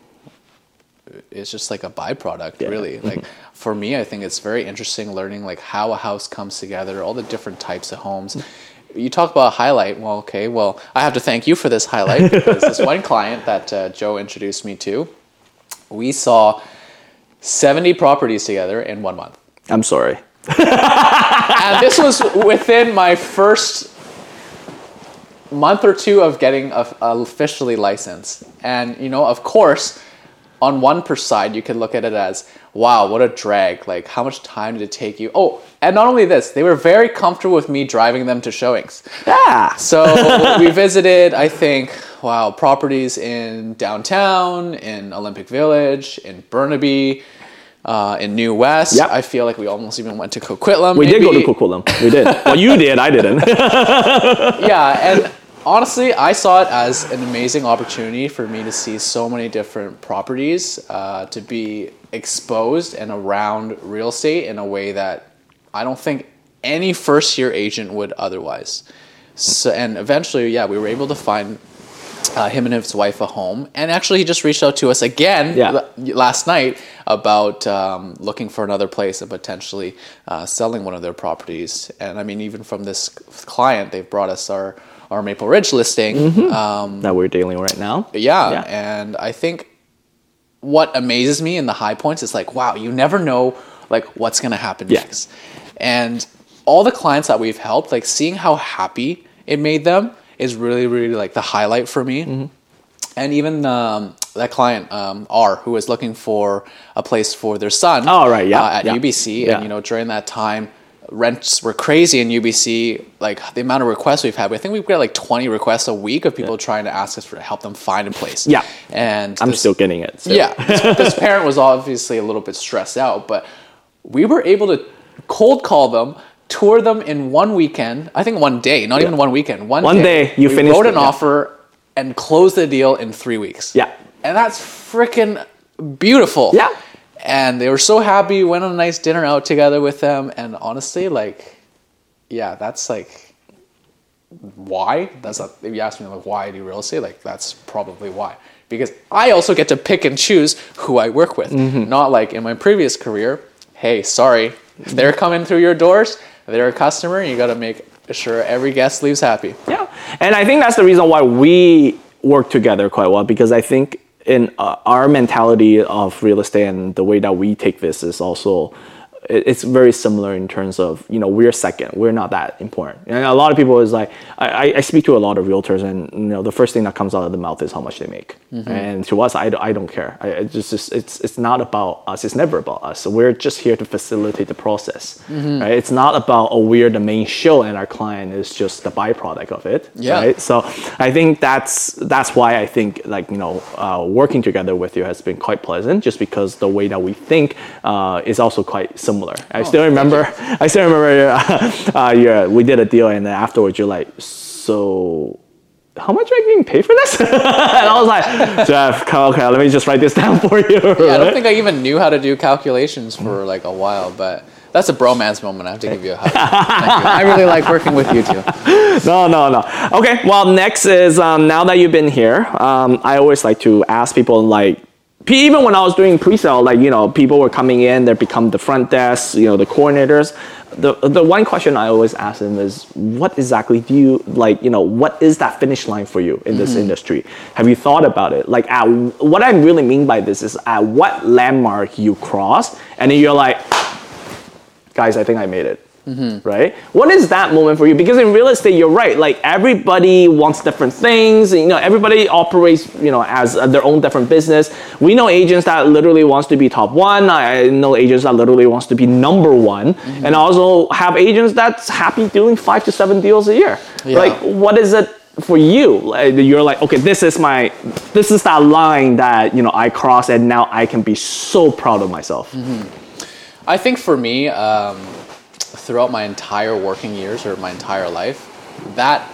it's just like a byproduct really. Like for me i think it's very interesting learning like how a house comes together all the different types of homes you talk about a highlight well okay well i have to thank you for this highlight because this one client that uh, joe introduced me to we saw 70 properties together in one month I'm sorry. and this was within my first month or two of getting a, officially licensed. And you know, of course, on one per side, you could look at it as, wow, what a drag! Like, how much time did it take you? Oh, and not only this, they were very comfortable with me driving them to showings. Yeah. So we visited, I think, wow, properties in downtown, in Olympic Village, in Burnaby, uh, in New West. Yep. I feel like we almost even went to Coquitlam. We did go to maybe. Coquitlam. We did. well, you did. I didn't. yeah, and honestly, I saw it as an amazing opportunity for me to see so many different properties, uh, to be exposed and around real estate in a way that I don't think any first year agent would otherwise. So, and eventually, yeah, we were able to find uh, him and his wife a home, and actually, he just reached out to us again Yeah. l- last night about um, looking for another place and potentially uh, selling one of their properties. And I mean, even from this client, they've brought us our our Maple Ridge listing. Um, that we're dealing with right now. yeah, Yeah. and I think what amazes me in the high points is like, wow, you never know like what's gonna happen Yeah. next. And all the clients that we've helped, like seeing how happy it made them is really, really like the highlight for me. Mm-hmm. And even um, that client um, R, who was looking for a place for their son, Oh, right, yeah, uh, at yeah, UBC, yeah. and you know during that time, rents were crazy in UBC. Like the amount of requests we've had, I think we've got like twenty requests a week of people trying to ask us for to help them find a place. Yeah. and I'm this- still getting it. so. yeah, this, this parent was obviously a little bit stressed out, but we were able to cold call them, tour them in one weekend. I think one day, not even one weekend. One, One day, you we finished wrote it, an yeah. offer and closed the deal in three weeks. Yeah. and that's freaking beautiful. Yeah. And they were so happy. Went on a nice dinner out together with them, and honestly, like, yeah, that's like why that's not if you ask me like why I do real estate like that's probably why because i also get to pick and choose who i work with Mm-hmm. not like in my previous career hey sorry if they're coming through your doors they're a customer you got to make sure every guest leaves happy Yeah, and I think that's the reason why we work together quite well because I think in uh, our mentality of real estate and the way that we take this is also it's very similar in terms of you know we're second we're not that important. And a lot of people is like I, I- speak to a lot of realtors and you know the first thing that comes out of the mouth is how much they make. And to us I, don't- I don't care. I, I just, it's it's not about us. It's never about us. We're just here to facilitate the process. Right? It's not about oh we're the main show and our client is just the byproduct of it. Yeah. right? So I think that's that's why I think like you know uh, working together with you has been quite pleasant, just because the way that we think uh, is also quite similar. I still remember. I still remember. Uh, uh, yeah, we did a deal, and then afterwards you're like, so how much am I getting paid for this? and I was like, Jeff, okay, let me just write this down for you. Yeah, I don't think I even knew how to do calculations for like a while, but that's a bromance moment. I have to give you a hug. You. I really like working with you too. no, no, no. Okay, well, next is um, now that you've been here, um, I always like to ask people like, even when I was doing pre-sale, like you know, people were coming in, they become the front desk, you know, the coordinators. The the one question I always ask them is, what exactly do you like? You know, what is that finish line for you in this mm-hmm. industry? Have you thought about it? Like, at, what I really mean by this is, at what landmark you cross, and then you're like, guys, I think I made it. Right? What is that moment for you? Because in real estate, you're right. Like everybody wants different things. You know, everybody operates, you know, as uh, their own different business. We know agents that literally wants to be top one. I know agents that literally wants to be number one, and I also have agents that's happy doing five to seven deals a year. Yeah. Like, what is it? For you, Like, you're like, okay, this is my, this is that line that you know I cross, and now I can be so proud of myself. I think for me, um, throughout my entire working years or my entire life, that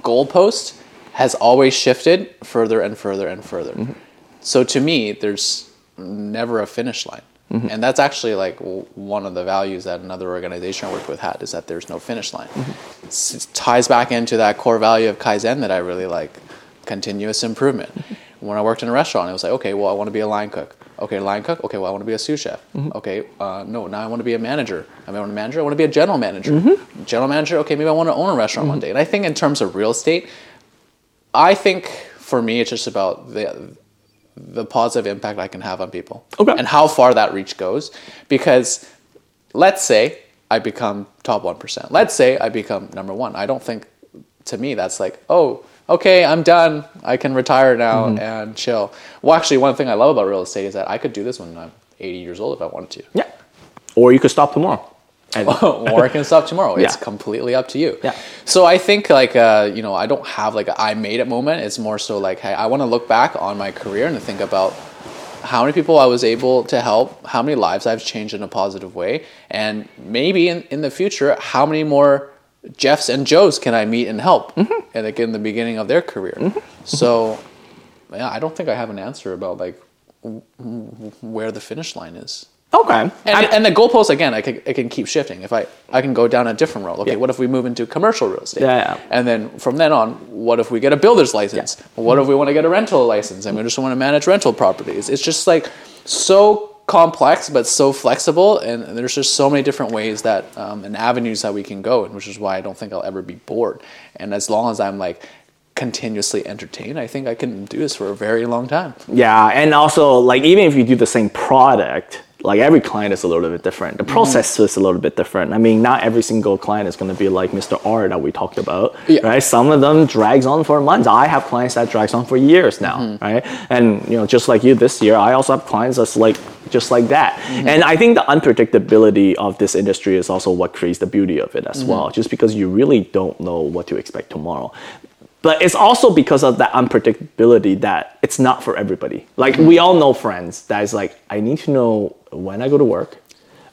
goalpost has always shifted further and further and further. Mm-hmm. So to me, there's never a finish line. Mm-hmm. And that's actually like one of the values that another organization I worked with had is that there's no finish line. Mm-hmm. It's- It ties back into that core value of Kaizen that I really like continuous improvement. When I worked in a restaurant, it was like, okay, well, I want to be a line cook. Okay, line cook. Okay, well, I want to be a sous chef. Mm-hmm. Okay, uh, no, now I want to be a manager. I want a manager. I want to be a general manager. Mm-hmm. General manager. Okay, maybe I want to own a restaurant one mm-hmm. day. And I think in terms of real estate, I think for me, it's just about the the positive impact I can have on people Okay. and how far that reach goes. Because let's say I become top one percent. Let's say I become number one. I don't think to me that's like oh okay I'm done. I can retire now and chill. Well, actually, one thing I love about real estate is that I could do this when I'm 80 years old if I wanted to. Yeah. Or you could stop tomorrow. And or I can stop tomorrow. It's Yeah. completely up to you. Yeah. So I think like uh, you know I don't have like a I made it moment. It's more so like hey I want to look back on my career and think about how many people I was able to help, how many lives I've changed in a positive way, and maybe in, in the future how many more Jeffs and Joes can I meet and help, Mm-hmm. and like in the beginning of their career. So yeah, I don't think I have an answer about like w- w- where the finish line is. okay. And, I- and the goalpost again, I can, it can keep shifting. If I, I can go down a different road. Okay, Yeah. what if we move into commercial real estate? Yeah, yeah. And then from then on, what if we get a builder's license? What if we want to get a rental license and we just want to manage rental properties? It's just like so complex but so flexible, and there's just so many different ways that um, and avenues that we can go, and which is why I don't think I'll ever be bored. And as long as I'm like continuously entertained, I think I can do this for a very long time. Yeah, and also like even if you do the same product, like every client is a little bit different. The mm-hmm. process is a little bit different. I mean, not every single client is going to be like Mr. R that we talked about, Yeah. right? Some of them drags on for months. I have clients that drags on for years now, mm-hmm. right? And you know, just like you this year, I also have clients that's like just like that. Mm-hmm. And I think the unpredictability of this industry is also what creates the beauty of it as well. Just because you really don't know what to expect tomorrow but it's also because of that unpredictability that it's not for everybody. Like we all know friends that is like, I need to know when I go to work.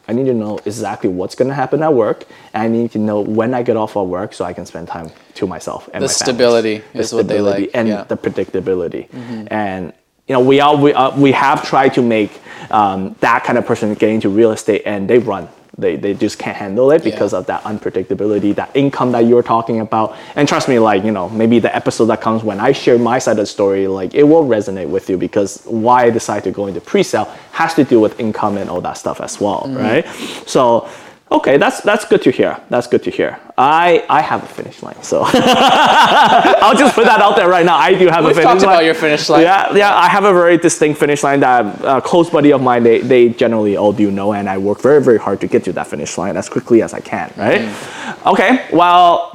I need to know exactly what's going to happen at work, and I need to know when I get off of work so I can spend time to myself and The my stability The is what they like, and yeah. the predictability. And you know, we all we, uh, we have tried to make um, that kind of person get into real estate, and they run. They, they just can't handle it because Yeah. of that unpredictability, that income that you're talking about. And trust me, like, you know, maybe the episode that comes when I share my side of the story, like, it will resonate with you because why I decided to go into pre sale has to do with income and all that stuff as well, Mm-hmm. right? So, okay, that's that's good to hear. That's good to hear. I I have a finish line, so I'll just put that out there right now. I do have We've a finish talked line. about your finish line. Yeah, yeah, I have a very distinct finish line that a close buddy of mine, they, they generally all do know, and I work very, very hard to get to that finish line as quickly as I can, right? Mm. Okay, well,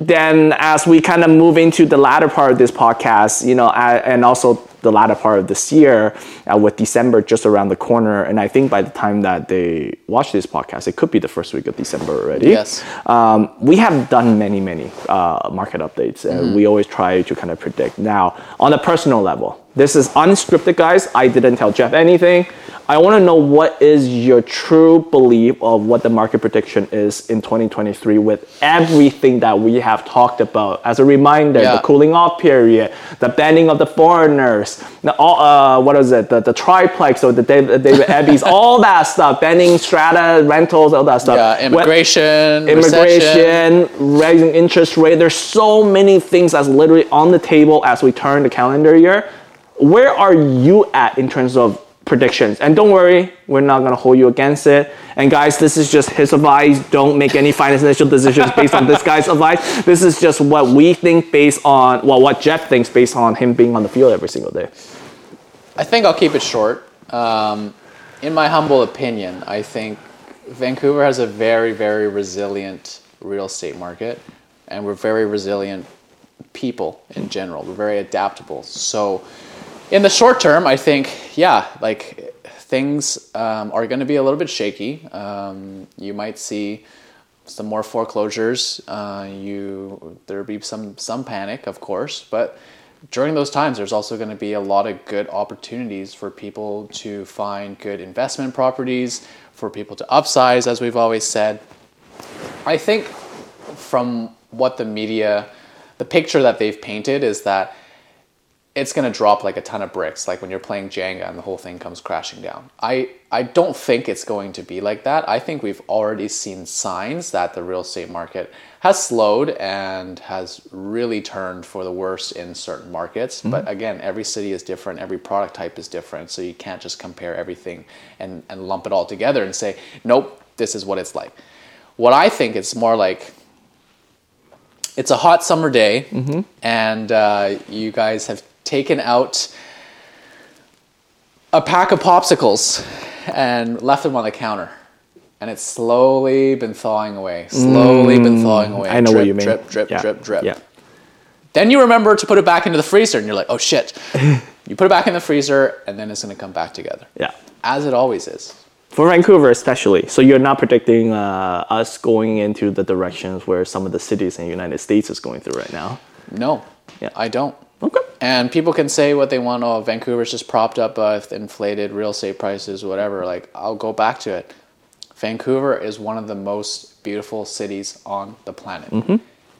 then as we kind of move into the latter part of this podcast, you know, a- and also the latter part of this year, uh, with December just around the corner, and I think by the time that they watch this podcast, it could be the first week of December already. Yes. Um, we have done many, many uh, market updates, and we always try to kind of predict. Now, on a personal level, This is unscripted, guys. I didn't tell Jeff anything. I want to know what is your true belief of what the market prediction is in 2023 with everything that we have talked about. As a reminder, Yeah. the cooling off period, the banning of the foreigners, the, uh, what is it, the, the triplex or the David, David Eby's, all that stuff, banning strata, rentals, all that stuff. Yeah, immigration, recession. immigration, rising interest rate. There's so many things that's literally on the table as we turn the calendar year. Where are you at in terms of predictions? And don't worry, we're not gonna hold you against it. And guys, this is just his advice. Don't make any financial decisions based on this guy's advice. This is just what we think based on well, what Jeff thinks based on him being on the field every single day. I think I'll keep it short. Um, in my humble opinion, I think Vancouver has a very, very resilient real estate market, and we're very resilient people in general. We're very adaptable. So, in the short term, I think, yeah, like things um, are going to be a little bit shaky. Um, you might see some more foreclosures. Uh, you there'll be some some panic, of course, but during those times, there's also going to be a lot of good opportunities for people to find good investment properties, for people to upsize, as we've always said. I think from what the media, the picture that they've painted is that it's going to drop like a ton of bricks, like when you're playing Jenga and the whole thing comes crashing down. I, I don't think it's going to be like that. I think we've already seen signs that the real estate market has slowed and has really turned for the worse in certain markets. But again, every city is different, every product type is different, so you can't just compare everything and, and lump it all together and say, nope, this is what it's like. What I think it's more like it's a hot summer day, and uh, you guys have taken out a pack of popsicles and left them on the counter. And it's slowly been thawing away, slowly been thawing away. I know drip, what you mean. Drip, drip, Yeah. drip, drip. Yeah. Then you remember to put it back into the freezer, and you're like, oh shit. you put it back in the freezer, and then it's gonna come back together. Yeah. As it always is. For Vancouver, especially. So you're not predicting uh, us going into the directions where some of the cities in the United States is going through right now. No, Yeah. I don't. Okay. And people can say what they want. Oh, Vancouver's just propped up uh, with inflated real estate prices, whatever. Like, I'll go back to it. Vancouver is one of the most beautiful cities on the planet. Mm-hmm.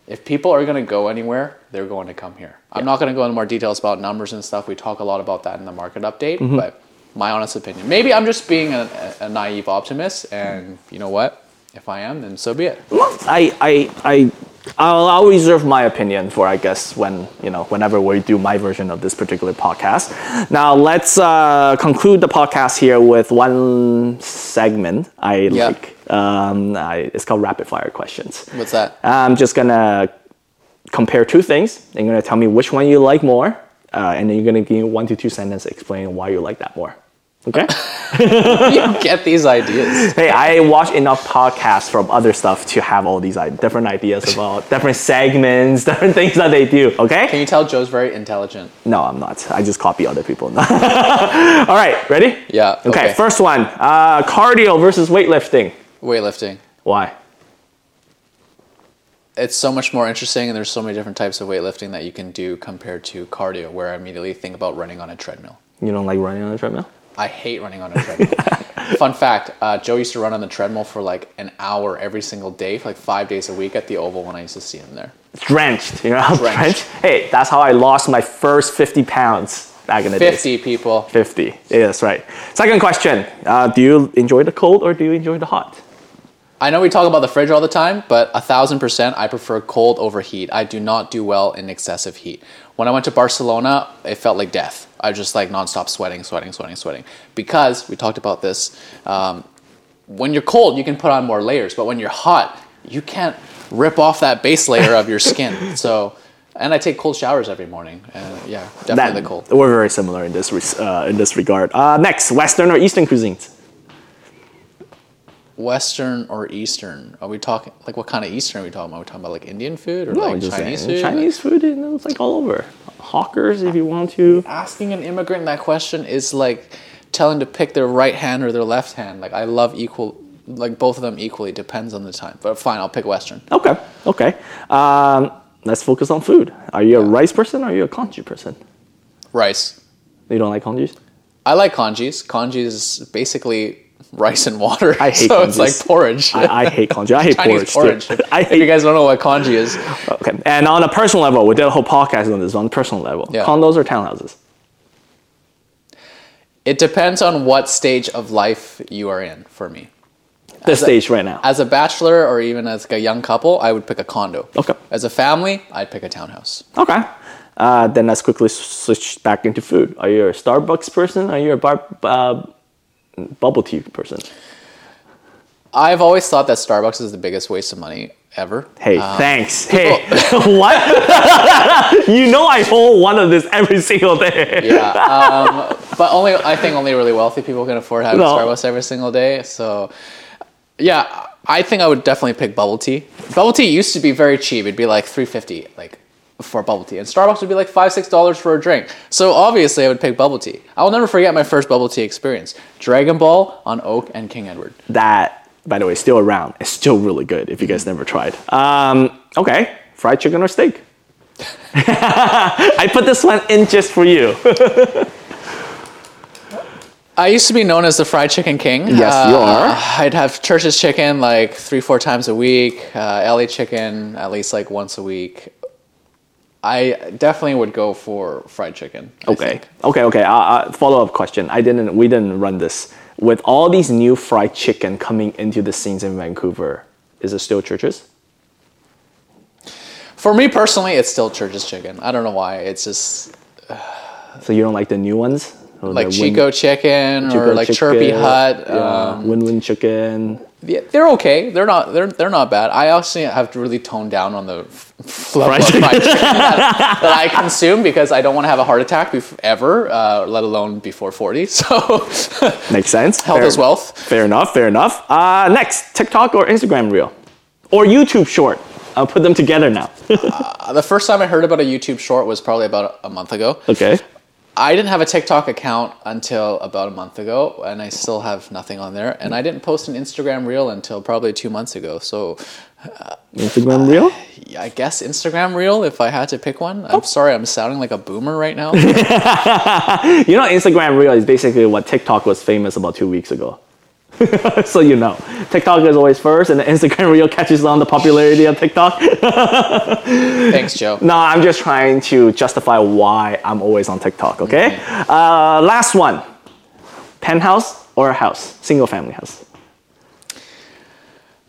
If people are going to go anywhere, they're going to come here. I'm not going to go into more details about numbers and stuff. We talk a lot about that in the market update, Mm-hmm. but my honest opinion. Maybe I'm just being a, a naive optimist, and you know what? If I am, then so be it. I, I, I, I'll, I'll reserve my opinion for, I guess, when, you know, whenever we do my version of this particular podcast. Now, let's uh, conclude the podcast here with one segment I Yeah. like. Um, I, it's called rapid fire questions. What's that? I'm just gonna compare two things. And you're gonna tell me which one you like more, uh, and then you're gonna give me one to two sentences explaining why you like that more. Okay? you get these ideas. hey, I watch enough podcasts from other stuff to have all these different ideas about different segments, different things that they do. Okay? Can you tell Joe's very intelligent? No, I'm not. I just copy other people. all right, ready? Yeah, Okay. okay. First one: uh, cardio versus weightlifting. Weightlifting. Why? it's so much more interesting and there's so many different types of weightlifting that you can do compared to cardio where i immediately think about running on a treadmill You don't like running on a treadmill? I hate running on a treadmill fun fact uh, joe used to run on the treadmill for like an hour every single day for like five days a week at the oval when i used to see him there drenched. You know, Drenched. drenched. Hey, that's how I lost my first 50 pounds back in the days. 50 people 50. Yeah, that's right. Second question: uh, Do you enjoy the cold or do you enjoy the hot? I know we talk about the fridge all the time, but a thousand percent I prefer cold over heat. I do not do well in excessive heat. When I went to Barcelona, it felt like death. I just like nonstop sweating, sweating, sweating, sweating. Because we talked about this, um, when you're cold, you can put on more layers, but when you're hot, you can't rip off that base layer of your skin. So, and I take cold showers every morning. And yeah, definitely the cold. We're very similar in this uh, in this regard. Uh, next, Western or Eastern cuisines? Western or Eastern? Are we talking like what kind of Eastern are we talking about? Are we talking about like Indian food or No, like Chinese saying. food? Chinese food, you know, it's like all over. Hawkers, if you want to. asking an immigrant that question is like telling to pick their right hand or their left hand. Like I love equal, like both of them equally. Depends on the time. But fine, I'll pick Western. Okay, okay. Um, let's focus on food. Are you a rice person or are you a congee person? Rice. You don't like congees? I like congees. Congee is basically rice and water. I hate so it's like porridge. I, I hate congee. I hate Chinese porridge. porridge. I if you guys don't know what congee is, Okay, and on a personal level, we did a whole podcast on this. On a personal level, Yeah. condos or townhouses? it depends on what stage of life you are in. For me, This a- stage right now. as a bachelor or even as like a young couple, I would pick a condo. Okay. As a family, I'd pick a townhouse. Okay. Uh, then let's quickly switch back into food. Are you a Starbucks person? Are you a bar, uh, bubble tea person? I've always thought that Starbucks is the biggest waste of money ever. Hey, Um, thanks. Hey, what? you know I hold one of this every single day. yeah, um, but only I think only really wealthy people can afford having No. Starbucks every single day. So, yeah, I think I would definitely pick bubble tea. Bubble tea used to be very cheap; it'd be like three fifty, like for bubble tea, and Starbucks would be like five six dollars for a drink. So obviously, I would pick bubble tea. I will never forget my first bubble tea experience: Dragon Ball on Oak and King Edward. That, by the way, is still around. It's still really good if you guys never tried. Um, okay, fried chicken or steak? I put this one in just for you. I used to be known as the fried chicken king. Yes, you are. I'd have Church's chicken like three, four times a week. Uh, LA chicken at least like once a week. I definitely would go for fried chicken. I Okay. think. Okay. Okay. Uh, uh, follow up question. I didn't. We didn't run this. With all these new fried chicken coming into the scenes in Vancouver, is it still Church's? For me personally, it's still Church's chicken. I don't know why. It's just So you don't like the new ones? Or like the Win- Chicko chicken Chicko or like Chirpy Hut. yeah, Um, Win Win chicken. They're okay. They're not. They're they're not bad. I also have to really tone down on the f- level of fried chicken that, that I consume because I don't want to have a heart attack bef- ever, uh, let alone before forty. So Makes sense. health Fair- is wealth. Fair enough. Fair enough. Uh, next, TikTok or Instagram Reel, or YouTube Short. I'll put them together now. Uh, the first time I heard about a YouTube short was probably about a month ago. okay. I didn't have a TikTok account until about a month ago, and I still have nothing on there. And I didn't post an Instagram reel until probably two months ago. So uh, Instagram Reel. yeah, I guess Instagram reel if I had to pick one. Oh. I'm sorry, I'm sounding like a boomer right now. You know, Instagram Reel is basically what TikTok was famous about two weeks ago. so you know, TikTok is always first, and the Instagram Reel catches on the popularity of TikTok. Thanks, Joe. no, I'm just trying to justify why I'm always on TikTok. Okay. Uh, last one: penthouse or a house, single family house.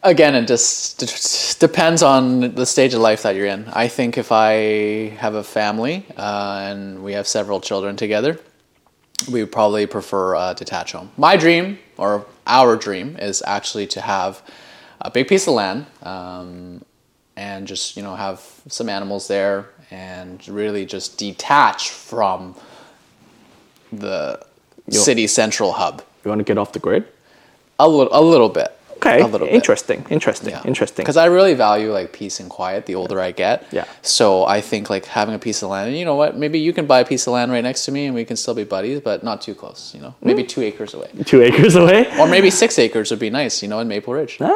Again, it just d- depends on the stage of life that you're in. I think if I have a family uh, and we have several children together, we would probably prefer a detached home. My dream, or our dream, is actually to have a big piece of land um, and just you know have some animals there and really just detach from the city central hub You want to get off the grid? a little, a little bit. Okay. a little bit. Interesting. Interesting. Interesting. Because I really value like peace and quiet the older I get. Yeah. So I think like having a piece of land, and you know what? Maybe you can buy a piece of land right next to me, and we can still be buddies, but not too close. You know, maybe two acres away, Two acres away. or maybe six acres would be nice. You know, in Maple Ridge. Ah.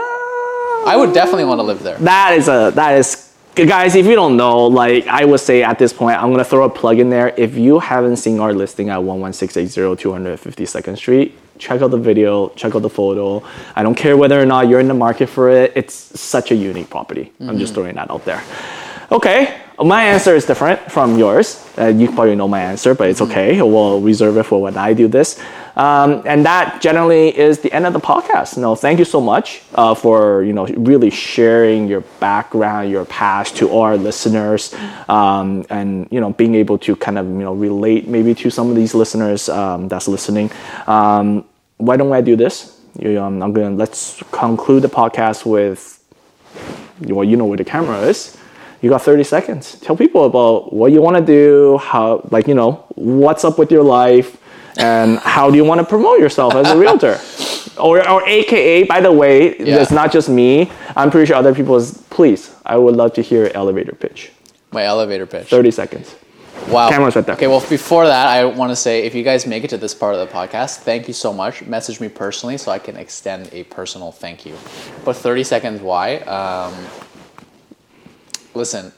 I would definitely want to live there. that is a that is guys if you don't know like i would say at this point i'm to throw a plug in there if you haven't seen our listing at 11680 252nd street check out the video check out the photo. I don't care whether or not you're in the market for it. It's such a unique property. I'm just throwing that out there. Okay my answer is different from yours. Uh, you probably know my answer but it's okay. We'll reserve it for when i do this. Um, and that generally is the end of the podcast. No, thank you so much uh, for you know really sharing your background, your past to our listeners, um, and you know being able to kind of you know relate maybe to some of these listeners um, that's listening. Why don't I do this? You, um, I'm gonna let's conclude the podcast with well, you know where the camera is. You got 30 seconds. Tell people about what you want to do, how, like, you know, what's up with your life, and how do you want to promote yourself as a realtor? or, or AKA, by the way, Yeah. it's not just me. I'm pretty sure other people is, please, I would love to hear elevator pitch. My elevator pitch. 30 seconds. Wow. Camera's right there. Okay, well, before that, I want to say if you guys make it to this part of the podcast, thank you so much. Message me personally so I can extend a personal thank you. But 30 seconds, why? Um, listen,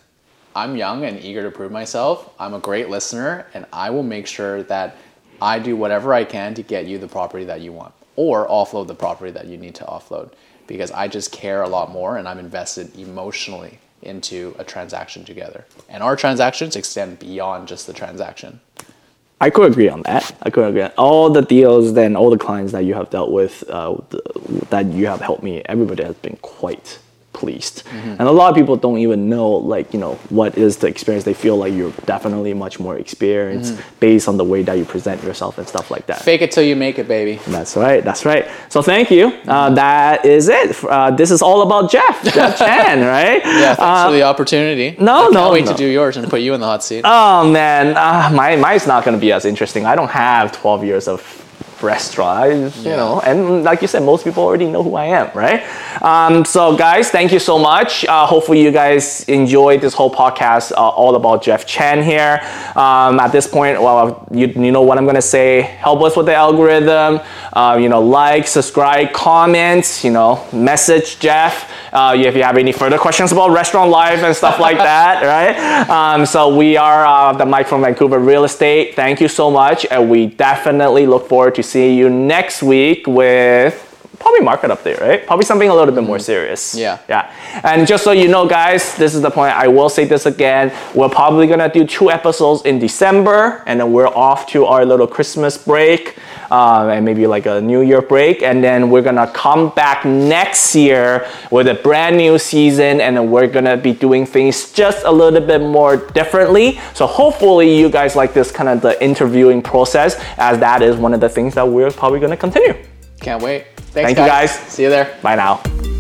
I'm young and eager to prove myself. I'm a great listener, and I will make sure that I do whatever I can to get you the property that you want or offload the property that you need to offload because I just care a lot more and I'm invested emotionally into a transaction together. And our transactions extend beyond just the transaction. I could agree on that. I could agree. All the deals, then all the clients that you have dealt with, uh, that you have helped me, everybody has been quite pleased. Mm-hmm. And a lot of people don't even know, like, you know, what is the experience. They feel like you're definitely much more experienced mm-hmm. based on the way that you present yourself and stuff like that. Fake it till you make it, baby. That's right. That's right. So thank you. Uh, that is it. Uh, this is all about Jeff, Jeff Chan, right? Yeah, thanks uh, for the opportunity. No, I no. wait no. to do yours and put you in the hot seat. Oh, man. Uh, my, mine's not going to be as interesting. I don't have 12 years of restaurant, you yeah. know, and like you said, most people already know who I am, right? Um, so, guys, thank you so much. Uh, hopefully, you guys enjoyed this whole podcast uh, all about Jeff Chan here. Um, at this point, well, you, you know what I'm gonna say. Help us with the algorithm. Uh, you know, like, subscribe, comment. You know, message Jeff uh, if you have any further questions about restaurant life and stuff like that, right? Um, so we are uh, the Mic for Vancouver Real Estate. Thank you so much, and we definitely look forward to seeing you next week with probably market update, right? Probably something a little bit more serious. Yeah. Yeah. And just so you know, guys, this is the point. I will say this again. We're probably gonna do two episodes in December, and then we're off to our little Christmas break. Uh, and maybe like a New Year break, and then we're gonna come back next year with a brand new season, and then we're gonna be doing things just a little bit more differently. So hopefully you guys like this kind of the interviewing process, as that is one of the things that we're probably gonna continue. Can't wait. Thanks, Thank guys. you guys. See you there. Bye now.